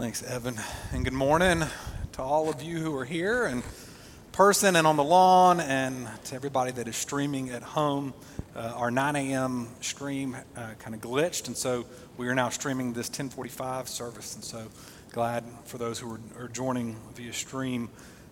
Thanks, Evan. And good morning to all of you who are here in person and on the lawn, and to everybody that is streaming at home. Uh, our 9 a.m. stream uh, kind of glitched, and so we are now streaming this 1045 service. And so glad for those who are, are joining via stream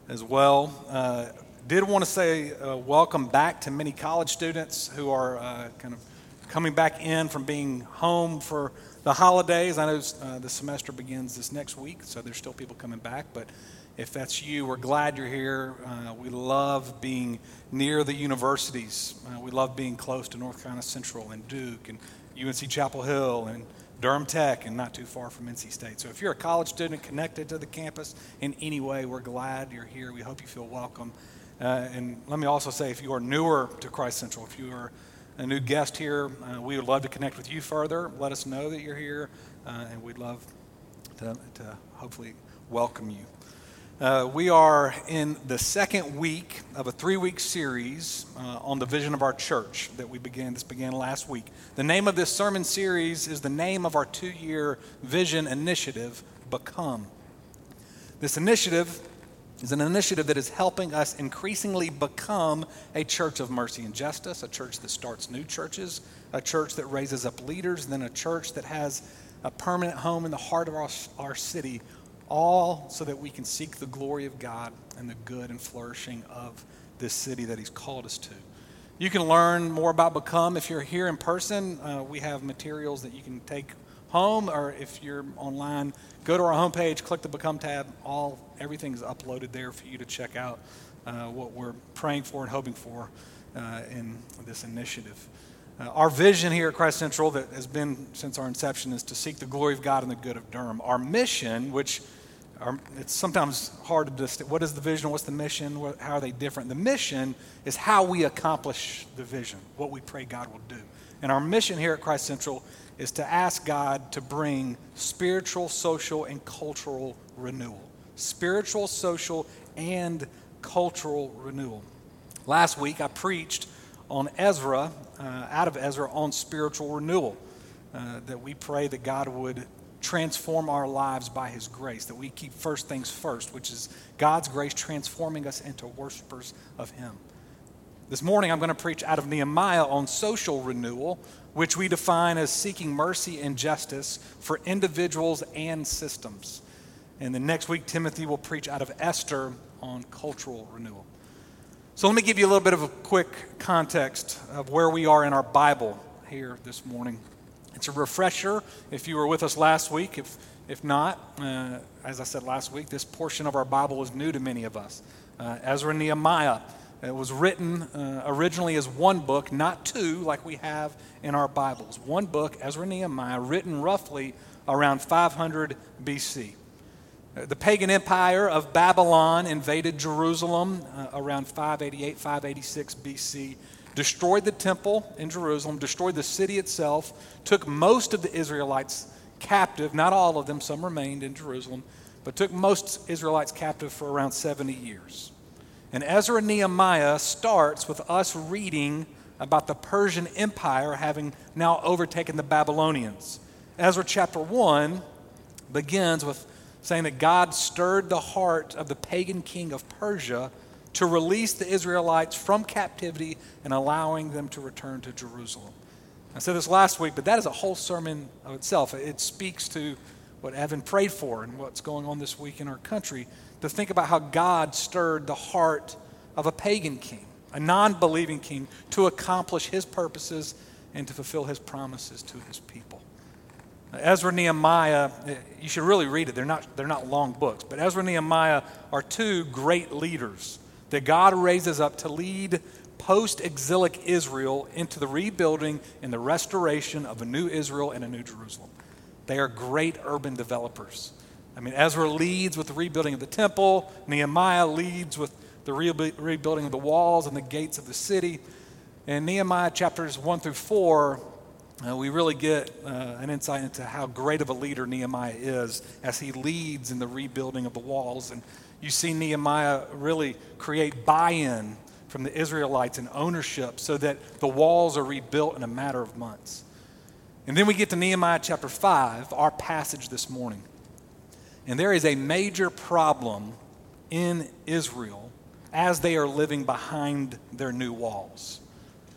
as well. Uh, did want to say uh, welcome back to many college students who are uh, kind of coming back in from being home for the holidays. I know uh, the semester begins this next week, so there's still people coming back. But if that's you, we're glad you're here. Uh, we love being near the universities. Uh, we love being close to North Carolina Central and Duke and UNC Chapel Hill and Durham Tech and not too far from NC State. So if you're a college student connected to the campus in any way, we're glad you're here. We hope you feel welcome. Uh, and let me also say, if you are newer to Christ Central, if you are a new guest here, uh, we would love to connect with you further. Let us know that you're here, uh, and we'd love to, to hopefully welcome you. Uh, we are in the second week of a three week series uh, on the vision of our church that we began. This began last week. The name of this sermon series is the name of our two year vision initiative, Become. This initiative is an initiative that is helping us increasingly become a church of mercy and justice, a church that starts new churches, a church that raises up leaders, and then a church that has a permanent home in the heart of our, our city, all so that we can seek the glory of God and the good and flourishing of this city that He's called us to. You can learn more about Become if you're here in person. Uh, we have materials that you can take home, or if you're online, go to our homepage, click the Become tab. All everything's uploaded there for you to check out uh, what we're praying for and hoping for uh, in this initiative. Uh, our vision here at Christ Central, that has been since our inception, is to seek the glory of God and the good of Durham. Our mission, which are, it's sometimes hard to distinguish what is the vision, what's the mission, what, how are they different? The mission is how we accomplish the vision, what we pray God will do. And our mission here at Christ Central is to ask God to bring spiritual, social, and cultural renewal. Spiritual, social, and cultural renewal. Last week I preached on Ezra, uh, out of Ezra, on spiritual renewal. Uh, that we pray that God would transform our lives by His grace, that we keep first things first, which is God's grace transforming us into worshipers of Him. This morning I'm going to preach out of Nehemiah on social renewal, which we define as seeking mercy and justice for individuals and systems. And then next week, Timothy will preach out of Esther on cultural renewal. So let me give you a little bit of a quick context of where we are in our Bible here this morning. It's a refresher if you were with us last week. If, if not, uh, as I said last week, this portion of our Bible is new to many of us. Uh, Ezra and Nehemiah it was written uh, originally as one book, not two like we have in our Bibles. One book, Ezra Nehemiah, written roughly around 500 BC. Uh, the pagan empire of Babylon invaded Jerusalem uh, around 588, 586 BC, destroyed the temple in Jerusalem, destroyed the city itself, took most of the Israelites captive, not all of them, some remained in Jerusalem, but took most Israelites captive for around 70 years. And Ezra Nehemiah starts with us reading about the Persian Empire having now overtaken the Babylonians. Ezra chapter 1 begins with saying that God stirred the heart of the pagan king of Persia to release the Israelites from captivity and allowing them to return to Jerusalem. I said this last week, but that is a whole sermon of itself. It speaks to what Evan prayed for and what's going on this week in our country to think about how God stirred the heart of a pagan king, a non believing king, to accomplish his purposes and to fulfill his promises to his people. Ezra Nehemiah, eh, you should really read it. They're not, they're not long books, but Ezra Nehemiah are two great leaders that God raises up to lead post exilic Israel into the rebuilding and the restoration of a new Israel and a new Jerusalem. They are great urban developers. I mean, Ezra leads with the rebuilding of the temple, Nehemiah leads with the rebuilding of the walls and the gates of the city. In Nehemiah chapters 1 through 4, uh, we really get uh, an insight into how great of a leader Nehemiah is as he leads in the rebuilding of the walls. And you see Nehemiah really create buy in from the Israelites and ownership so that the walls are rebuilt in a matter of months. And then we get to Nehemiah chapter 5, our passage this morning. And there is a major problem in Israel as they are living behind their new walls.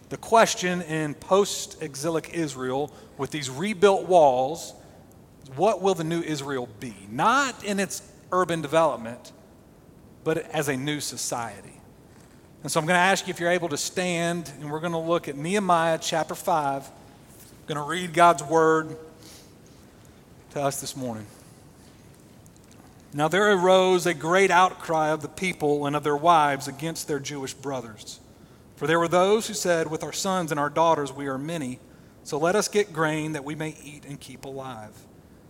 The question in post exilic Israel with these rebuilt walls what will the new Israel be? Not in its urban development, but as a new society. And so I'm going to ask you if you're able to stand, and we're going to look at Nehemiah chapter 5. I'm going to read God's word to us this morning. Now there arose a great outcry of the people and of their wives against their Jewish brothers. For there were those who said, With our sons and our daughters we are many, so let us get grain that we may eat and keep alive.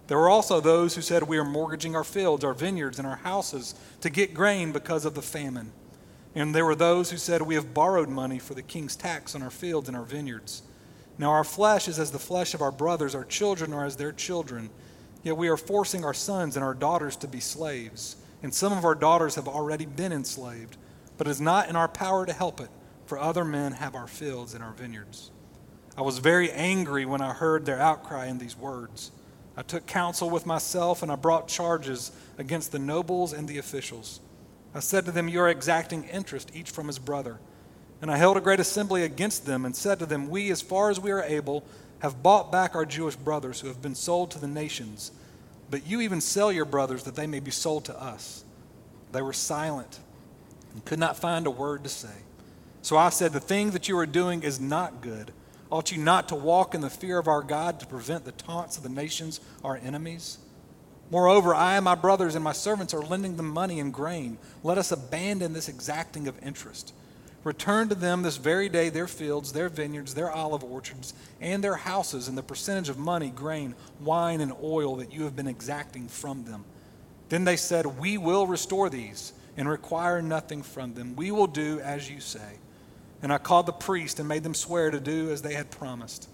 There were also those who said, We are mortgaging our fields, our vineyards, and our houses to get grain because of the famine. And there were those who said, We have borrowed money for the king's tax on our fields and our vineyards. Now our flesh is as the flesh of our brothers, our children are as their children. Yet we are forcing our sons and our daughters to be slaves, and some of our daughters have already been enslaved. But it is not in our power to help it, for other men have our fields and our vineyards. I was very angry when I heard their outcry in these words. I took counsel with myself, and I brought charges against the nobles and the officials. I said to them, You are exacting interest, each from his brother. And I held a great assembly against them, and said to them, We, as far as we are able, have bought back our Jewish brothers who have been sold to the nations. But you even sell your brothers that they may be sold to us. They were silent and could not find a word to say. So I said, The thing that you are doing is not good. Ought you not to walk in the fear of our God to prevent the taunts of the nations, our enemies? Moreover, I and my brothers and my servants are lending them money and grain. Let us abandon this exacting of interest. Return to them this very day their fields, their vineyards, their olive orchards, and their houses, and the percentage of money, grain, wine, and oil that you have been exacting from them. Then they said, We will restore these and require nothing from them. We will do as you say. And I called the priest and made them swear to do as they had promised.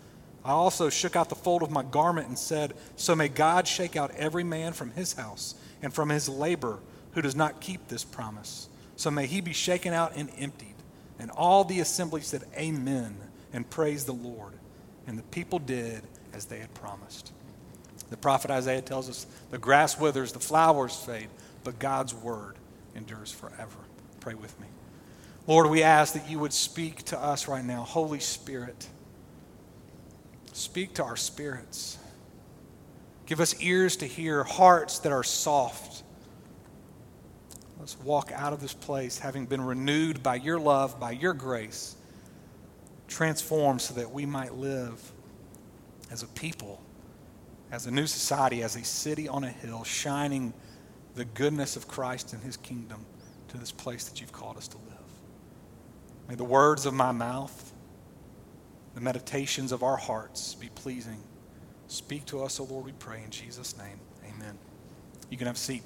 I also shook out the fold of my garment and said, So may God shake out every man from his house and from his labor who does not keep this promise. So may he be shaken out and emptied. And all the assembly said, Amen, and praised the Lord. And the people did as they had promised. The prophet Isaiah tells us the grass withers, the flowers fade, but God's word endures forever. Pray with me. Lord, we ask that you would speak to us right now. Holy Spirit, speak to our spirits. Give us ears to hear, hearts that are soft Let's walk out of this place having been renewed by your love, by your grace, transformed so that we might live as a people, as a new society, as a city on a hill, shining the goodness of Christ and his kingdom to this place that you've called us to live. May the words of my mouth, the meditations of our hearts be pleasing. Speak to us, O Lord, we pray in Jesus' name. Amen. You can have a seat.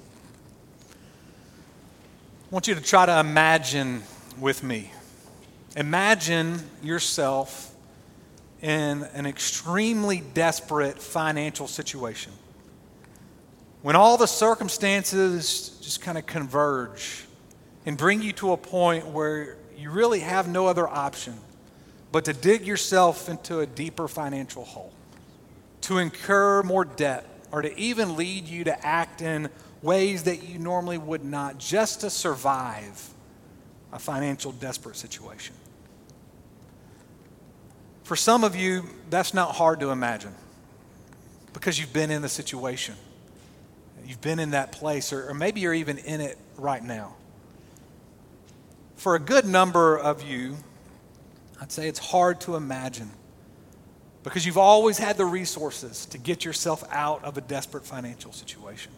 I want you to try to imagine with me. Imagine yourself in an extremely desperate financial situation. When all the circumstances just kind of converge and bring you to a point where you really have no other option but to dig yourself into a deeper financial hole, to incur more debt, or to even lead you to act in ways that you normally would not just to survive a financial desperate situation. For some of you, that's not hard to imagine because you've been in the situation. You've been in that place, or, or maybe you're even in it right now. For a good number of you, I'd say it's hard to imagine because you've always had the resources to get yourself out of a desperate financial situation.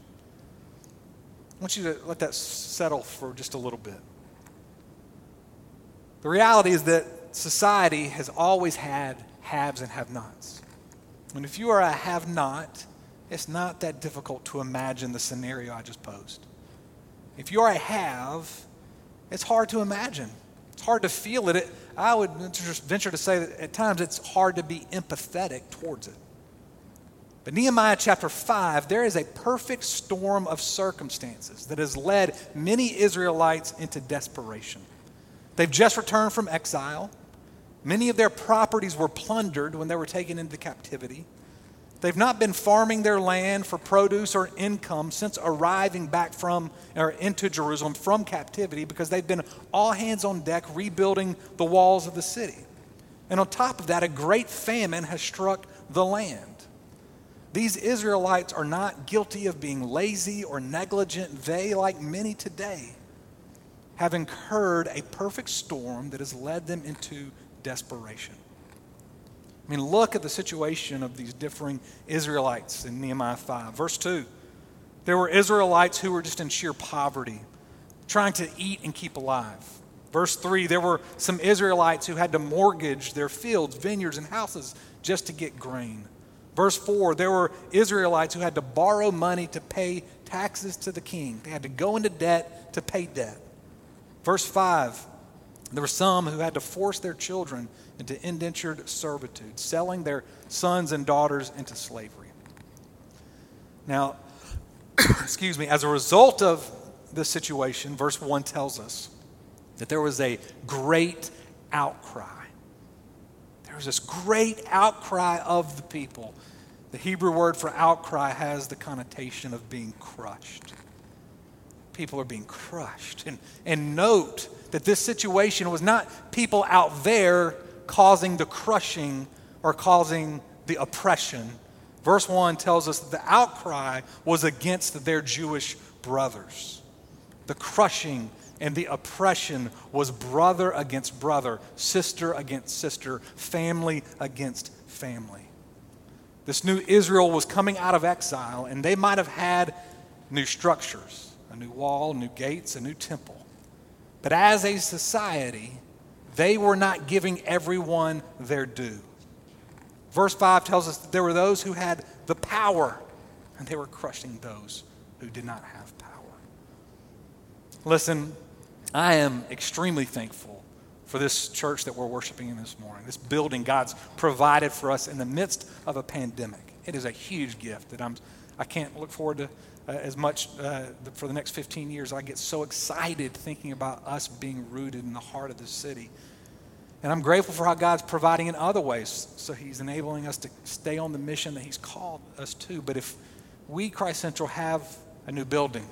I want you to let that settle for just a little bit. The reality is that society has always had haves and have nots. And if you are a have not, it's not that difficult to imagine the scenario I just posed. If you're a have, it's hard to imagine. It's hard to feel it. it I would venture to say that at times it's hard to be empathetic towards it. But Nehemiah chapter 5, there is a perfect storm of circumstances that has led many Israelites into desperation. They've just returned from exile. Many of their properties were plundered when they were taken into captivity. They've not been farming their land for produce or income since arriving back from or into Jerusalem from captivity because they've been all hands on deck rebuilding the walls of the city. And on top of that, a great famine has struck the land. These Israelites are not guilty of being lazy or negligent. They, like many today, have incurred a perfect storm that has led them into desperation. I mean, look at the situation of these differing Israelites in Nehemiah 5. Verse 2 there were Israelites who were just in sheer poverty, trying to eat and keep alive. Verse 3 there were some Israelites who had to mortgage their fields, vineyards, and houses just to get grain. Verse 4 there were Israelites who had to borrow money to pay taxes to the king, they had to go into debt to pay debt. Verse 5 there were some who had to force their children into indentured servitude, selling their sons and daughters into slavery. Now, excuse me, as a result of this situation, verse 1 tells us that there was a great outcry. There was this great outcry of the people. The Hebrew word for outcry has the connotation of being crushed. People are being crushed. And, and note that this situation was not people out there causing the crushing or causing the oppression. Verse 1 tells us that the outcry was against their Jewish brothers. The crushing and the oppression was brother against brother, sister against sister, family against family. This new Israel was coming out of exile, and they might have had new structures a new wall, new gates, a new temple. But as a society, they were not giving everyone their due. Verse 5 tells us that there were those who had the power, and they were crushing those who did not have power. Listen, I am extremely thankful for this church that we're worshiping in this morning, this building God's provided for us in the midst of a pandemic. It is a huge gift that I'm, I can't look forward to uh, as much uh, for the next 15 years. I get so excited thinking about us being rooted in the heart of the city. And I'm grateful for how God's providing in other ways. So He's enabling us to stay on the mission that He's called us to. But if we, Christ Central, have a new building,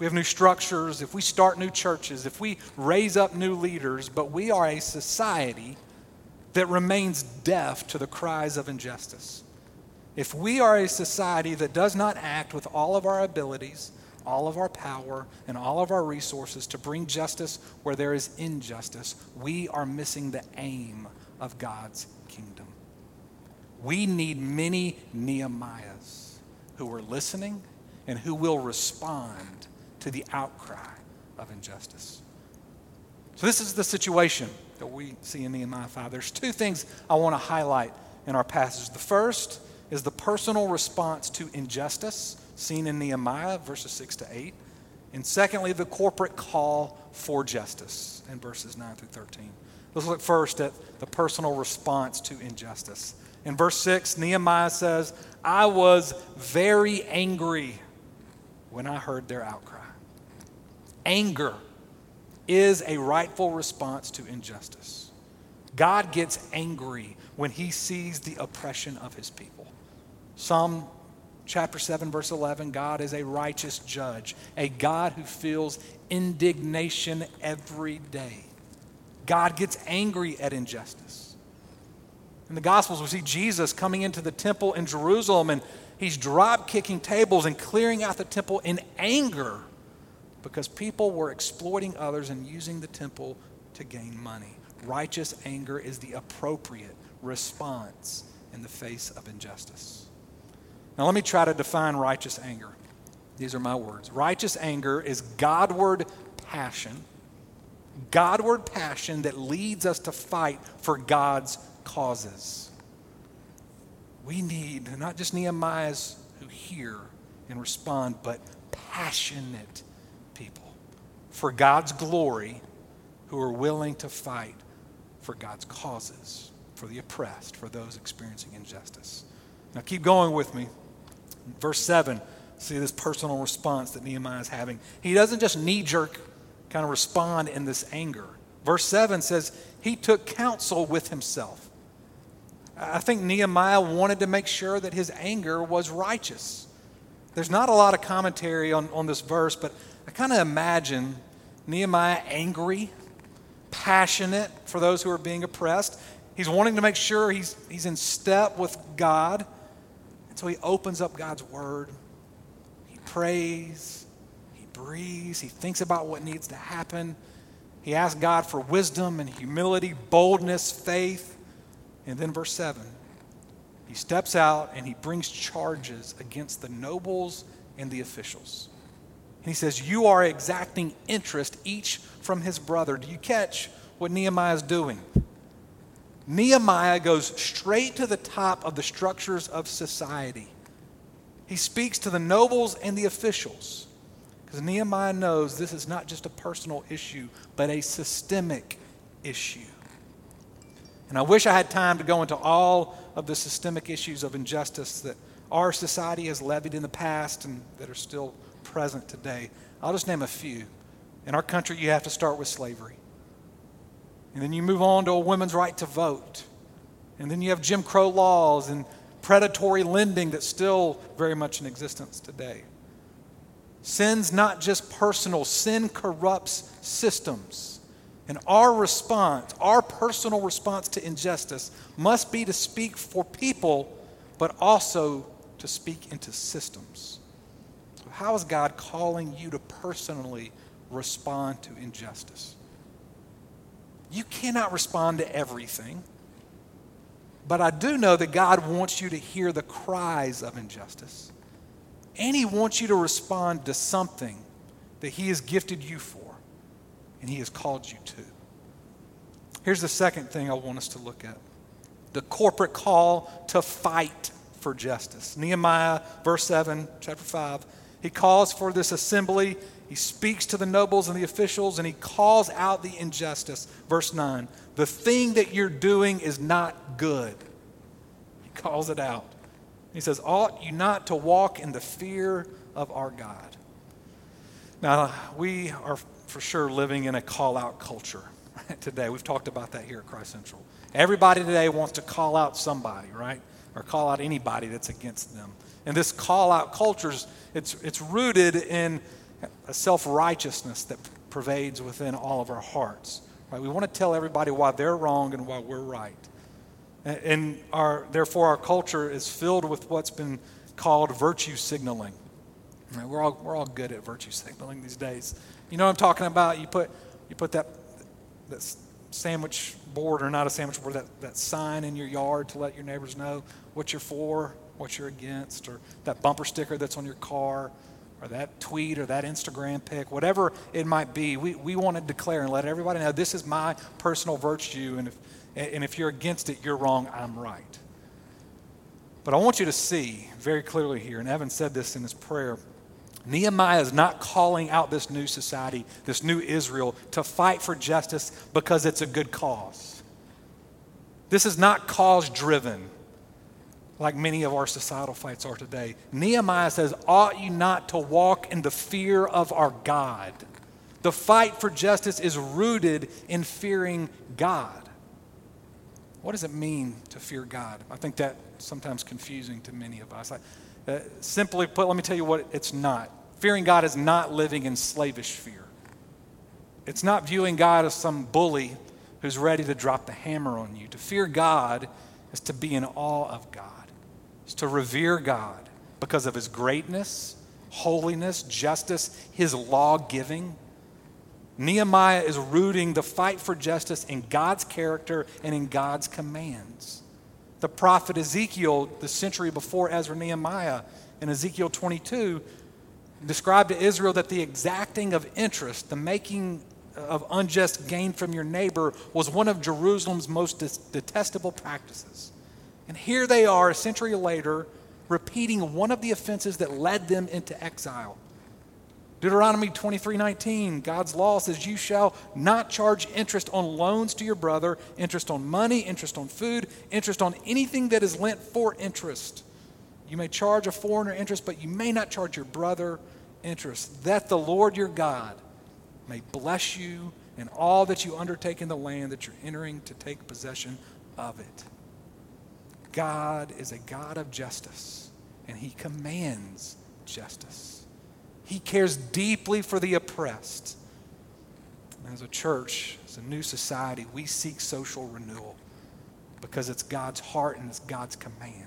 we have new structures, if we start new churches, if we raise up new leaders, but we are a society that remains deaf to the cries of injustice if we are a society that does not act with all of our abilities, all of our power, and all of our resources to bring justice where there is injustice, we are missing the aim of God's kingdom. We need many Nehemiahs who are listening and who will respond to the outcry of injustice. So, this is the situation that we see in Nehemiah 5. There's two things I want to highlight in our passage. The first is the personal response to injustice, seen in Nehemiah, verses 6 to 8. And secondly, the corporate call for justice in verses 9 through 13. Let's look first at the personal response to injustice. In verse 6, Nehemiah says, I was very angry when I heard their outcry. Anger is a rightful response to injustice. God gets angry when he sees the oppression of his people. Psalm chapter 7, verse 11 God is a righteous judge, a God who feels indignation every day. God gets angry at injustice. In the Gospels, we see Jesus coming into the temple in Jerusalem and he's drop kicking tables and clearing out the temple in anger because people were exploiting others and using the temple to gain money. Righteous anger is the appropriate response in the face of injustice. Now, let me try to define righteous anger. These are my words. Righteous anger is Godward passion, Godward passion that leads us to fight for God's causes. We need not just Nehemiahs who hear and respond, but passionate for God's glory who are willing to fight for God's causes, for the oppressed, for those experiencing injustice. Now, keep going with me. Verse 7, see this personal response that Nehemiah is having. He doesn't just knee jerk kind of respond in this anger. Verse 7 says, He took counsel with himself. I think Nehemiah wanted to make sure that his anger was righteous. There's not a lot of commentary on, on this verse, but I kind of imagine Nehemiah angry, passionate for those who are being oppressed. He's wanting to make sure he's, he's in step with God. And so he opens up God's word. He prays. He breathes. He thinks about what needs to happen. He asks God for wisdom and humility, boldness, faith. And then, verse 7 he steps out and he brings charges against the nobles and the officials. And he says, You are exacting interest each from his brother. Do you catch what Nehemiah is doing? Nehemiah goes straight to the top of the structures of society. He speaks to the nobles and the officials because Nehemiah knows this is not just a personal issue, but a systemic issue. And I wish I had time to go into all of the systemic issues of injustice that our society has levied in the past and that are still present today. I'll just name a few. In our country, you have to start with slavery. And then you move on to a woman's right to vote. And then you have Jim Crow laws and predatory lending that's still very much in existence today. Sin's not just personal, sin corrupts systems. And our response, our personal response to injustice, must be to speak for people, but also to speak into systems. So how is God calling you to personally respond to injustice? You cannot respond to everything. But I do know that God wants you to hear the cries of injustice. And He wants you to respond to something that He has gifted you for and He has called you to. Here's the second thing I want us to look at the corporate call to fight for justice. Nehemiah, verse 7, chapter 5. He calls for this assembly he speaks to the nobles and the officials and he calls out the injustice. Verse 9 The thing that you're doing is not good. He calls it out. He says, Ought you not to walk in the fear of our God? Now, we are for sure living in a call out culture today. We've talked about that here at Christ Central. Everybody today wants to call out somebody, right? Or call out anybody that's against them. And this call out culture, it's, it's rooted in a self righteousness that pervades within all of our hearts. Right? We want to tell everybody why they're wrong and why we're right. And our, therefore, our culture is filled with what's been called virtue signaling. We're, all, we're all good at virtue signaling these days. You know what I'm talking about? You put, you put that, that sandwich board, or not a sandwich board, that, that sign in your yard to let your neighbors know what you're for, what you're against, or that bumper sticker that's on your car or that tweet or that Instagram pic, whatever it might be, we, we want to declare and let everybody know this is my personal virtue, and if, and if you're against it, you're wrong, I'm right. But I want you to see very clearly here, and Evan said this in his prayer Nehemiah is not calling out this new society, this new Israel, to fight for justice because it's a good cause. This is not cause driven like many of our societal fights are today. Nehemiah says, Ought you not to walk in the fear of our God? The fight for justice is rooted in fearing God. What does it mean to fear God? I think that's sometimes confusing to many of us. I, uh, simply put, let me tell you what it's not. Fearing God is not living in slavish fear. It's not viewing God as some bully who's ready to drop the hammer on you. To fear God is to be in awe of God is to revere God because of his greatness, holiness, justice, his law giving. Nehemiah is rooting the fight for justice in God's character and in God's commands. The prophet Ezekiel, the century before Ezra Nehemiah, in Ezekiel 22, described to Israel that the exacting of interest, the making of unjust gain from your neighbor, was one of Jerusalem's most detestable practices. And here they are, a century later, repeating one of the offenses that led them into exile. Deuteronomy 23:19, God's law says, "You shall not charge interest on loans to your brother, interest on money, interest on food, interest on anything that is lent for interest. You may charge a foreigner interest, but you may not charge your brother interest. That the Lord your God may bless you in all that you undertake in the land that you're entering to take possession of it." God is a God of justice, and He commands justice. He cares deeply for the oppressed. As a church, as a new society, we seek social renewal because it's God's heart and it's God's command.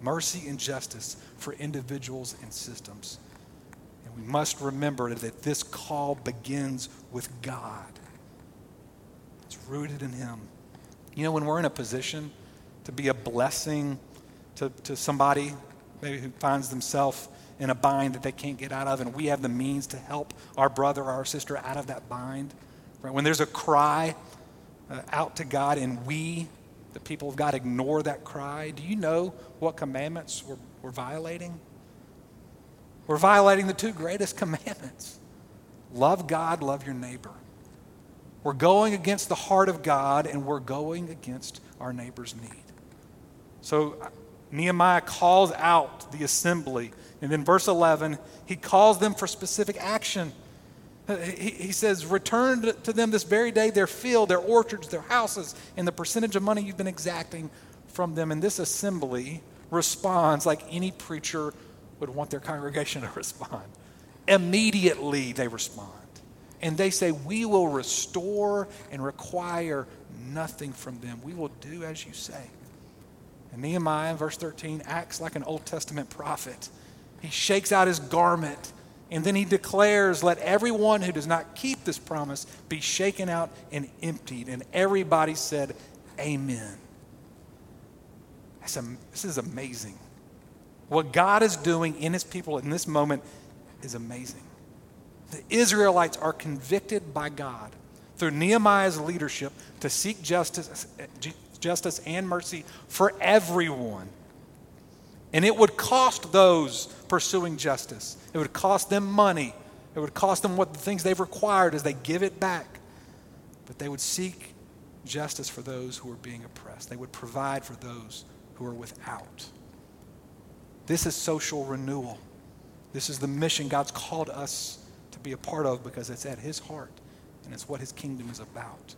Mercy and justice for individuals and systems. And we must remember that this call begins with God. It's rooted in Him. You know, when we're in a position to be a blessing to, to somebody maybe who finds themselves in a bind that they can't get out of, and we have the means to help our brother or our sister out of that bind, Right? When there's a cry uh, out to God and we, the people of God, ignore that cry, do you know what commandments we're, we're violating? We're violating the two greatest commandments love God, love your neighbor. We're going against the heart of God and we're going against our neighbor's need. So uh, Nehemiah calls out the assembly. And then, verse 11, he calls them for specific action. Uh, he, he says, Return to them this very day their field, their orchards, their houses, and the percentage of money you've been exacting from them. And this assembly responds like any preacher would want their congregation to respond. Immediately they respond. And they say, We will restore and require nothing from them. We will do as you say. And Nehemiah, in verse 13, acts like an Old Testament prophet. He shakes out his garment and then he declares, Let everyone who does not keep this promise be shaken out and emptied. And everybody said, Amen. This is amazing. What God is doing in his people in this moment is amazing. The Israelites are convicted by God through Nehemiah's leadership to seek justice, eh, justice and mercy for everyone. And it would cost those pursuing justice. It would cost them money. It would cost them what the things they've required as they give it back. But they would seek justice for those who are being oppressed. They would provide for those who are without. This is social renewal. This is the mission God's called us to be a part of because it's at His heart and it's what His kingdom is about.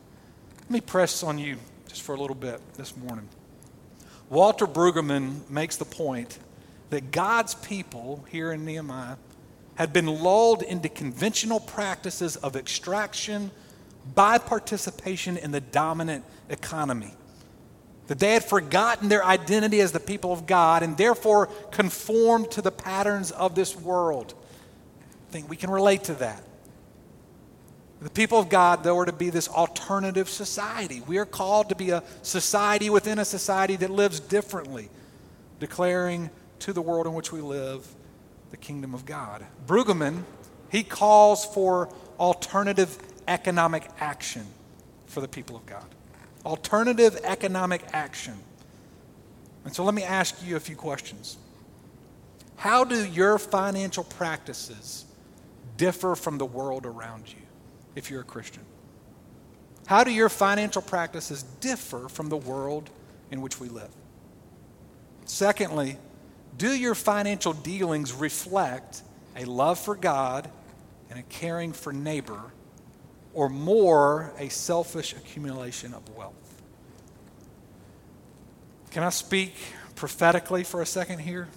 Let me press on you just for a little bit this morning. Walter Brueggemann makes the point that God's people here in Nehemiah had been lulled into conventional practices of extraction by participation in the dominant economy. That they had forgotten their identity as the people of God and therefore conformed to the patterns of this world. I think we can relate to that. The people of God, though, are to be this alternative society. We are called to be a society within a society that lives differently, declaring to the world in which we live the kingdom of God. Brueggemann, he calls for alternative economic action for the people of God. Alternative economic action. And so let me ask you a few questions. How do your financial practices differ from the world around you if you're a Christian? How do your financial practices differ from the world in which we live? Secondly, do your financial dealings reflect a love for God and a caring for neighbor, or more a selfish accumulation of wealth? Can I speak prophetically for a second here?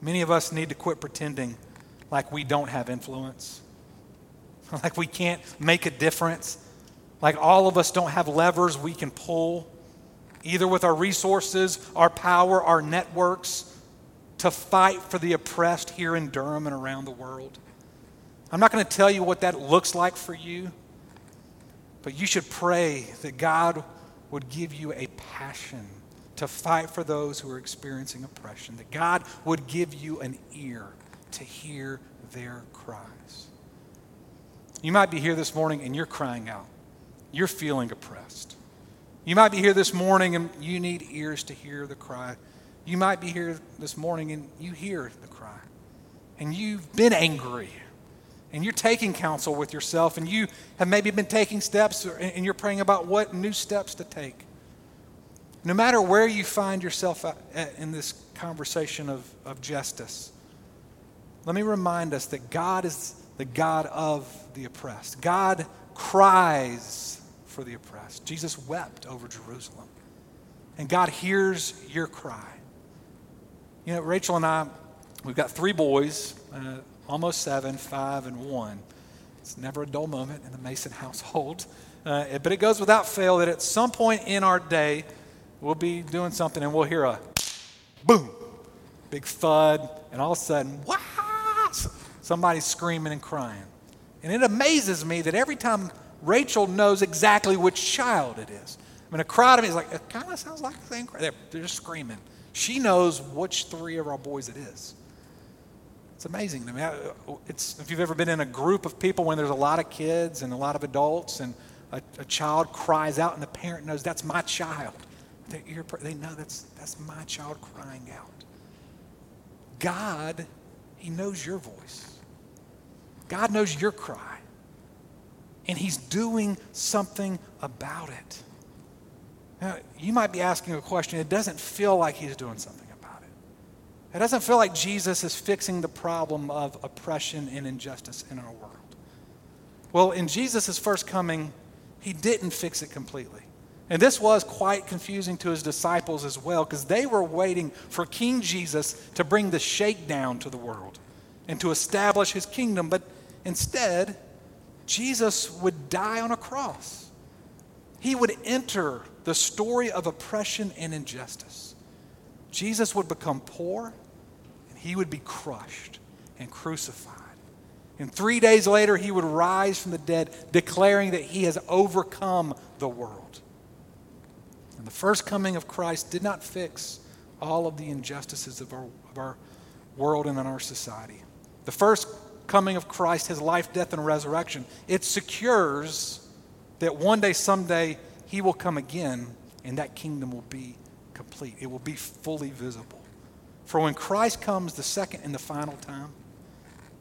Many of us need to quit pretending like we don't have influence, like we can't make a difference, like all of us don't have levers we can pull either with our resources, our power, our networks, to fight for the oppressed here in Durham and around the world. I'm not going to tell you what that looks like for you, but you should pray that God would give you a passion to fight for those who are experiencing oppression, that God would give you an ear to hear their cries. You might be here this morning and you're crying out. You're feeling oppressed. You might be here this morning and you need ears to hear the cry. You might be here this morning and you hear the cry. And you've been angry. And you're taking counsel with yourself. And you have maybe been taking steps and you're praying about what new steps to take. No matter where you find yourself in this conversation of, of justice, let me remind us that God is the God of the oppressed. God cries for the oppressed. Jesus wept over Jerusalem. And God hears your cry. You know, Rachel and I, we've got three boys, uh, almost seven, five, and one. It's never a dull moment in the Mason household. Uh, but it goes without fail that at some point in our day, we'll be doing something and we'll hear a boom, big thud, and all of a sudden, wow, somebody's screaming and crying. And it amazes me that every time Rachel knows exactly which child it is. I mean, a crowd me is like, it kind of sounds like the same. They're, they're just screaming. She knows which three of our boys it is. It's amazing. I mean, it's, if you've ever been in a group of people when there's a lot of kids and a lot of adults, and a, a child cries out, and the parent knows that's my child. They, they know that's, that's my child crying out. God, He knows your voice. God knows your cry. And He's doing something about it. Now, you might be asking a question. It doesn't feel like He's doing something about it. It doesn't feel like Jesus is fixing the problem of oppression and injustice in our world. Well, in Jesus' first coming, He didn't fix it completely. And this was quite confusing to his disciples as well, because they were waiting for King Jesus to bring the shakedown to the world and to establish his kingdom. But instead, Jesus would die on a cross. He would enter the story of oppression and injustice. Jesus would become poor, and he would be crushed and crucified. And three days later, he would rise from the dead, declaring that he has overcome the world. And the first coming of Christ did not fix all of the injustices of our, of our world and in our society. The first coming of Christ, his life, death, and resurrection, it secures that one day, someday, he will come again and that kingdom will be complete. It will be fully visible. For when Christ comes the second and the final time,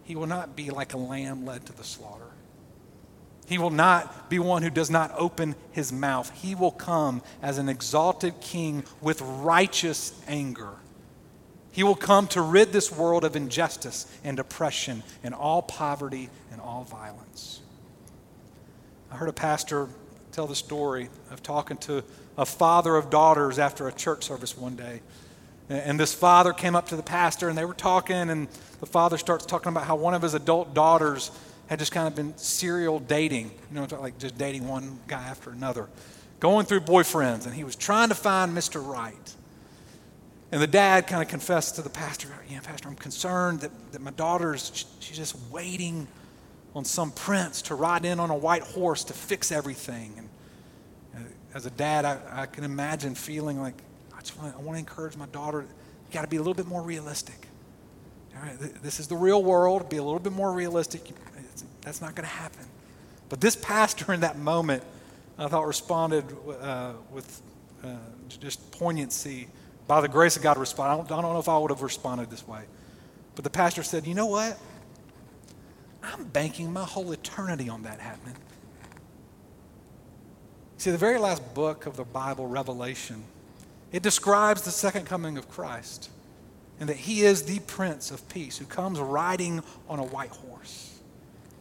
he will not be like a lamb led to the slaughter. He will not be one who does not open his mouth. He will come as an exalted king with righteous anger. He will come to rid this world of injustice and oppression and all poverty and all violence. I heard a pastor tell the story of talking to a father of daughters after a church service one day. And this father came up to the pastor and they were talking, and the father starts talking about how one of his adult daughters had just kind of been serial dating, you know, like just dating one guy after another, going through boyfriends, and he was trying to find Mr. Right. And the dad kind of confessed to the pastor, yeah, Pastor, I'm concerned that, that my daughter's, she's just waiting on some prince to ride in on a white horse to fix everything. And uh, as a dad, I, I can imagine feeling like, I just want, to encourage my daughter, you got to be a little bit more realistic. All right, this is the real world. Be a little bit more realistic. That's not going to happen. But this pastor in that moment, I thought, responded uh, with uh, just poignancy. By the grace of God, respond. I don't, I don't know if I would have responded this way. But the pastor said, You know what? I'm banking my whole eternity on that happening. See, the very last book of the Bible, Revelation, it describes the second coming of Christ and that he is the Prince of Peace who comes riding on a white horse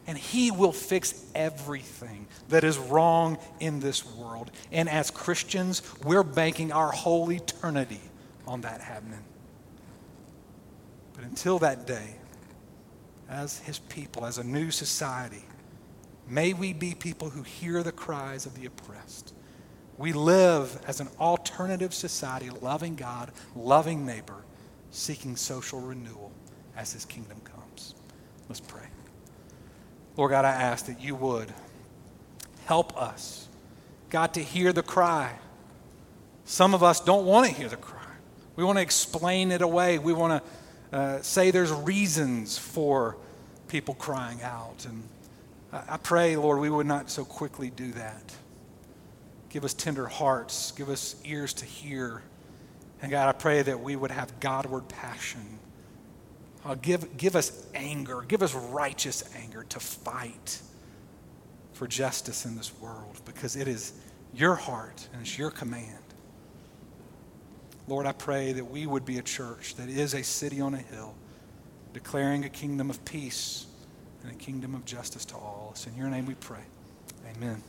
and He will fix everything that is wrong in this world. And as Christians, we're banking our whole eternity on that happening. But until that day, as His people, as a new society, may we be people who hear the cries of the oppressed. We live as an alternative society, loving God, loving neighbor, seeking social renewal as His kingdom comes. Let's pray. Lord God, I ask that you would help us, God, to hear the cry. Some of us don't want to hear the cry. We want to explain it away. We want to uh, say there's reasons for people crying out. And I, pray, Lord, we would not so quickly do that. Give us tender hearts, give us ears to hear. And God, I pray that we would have Godward passion uh, give, give us anger, give us righteous anger to fight for justice in this world because it is your heart and it's your command. Lord, I pray that we would be a church that is a city on a hill, declaring a kingdom of peace and a kingdom of justice to all. It's in your name we pray. Amen.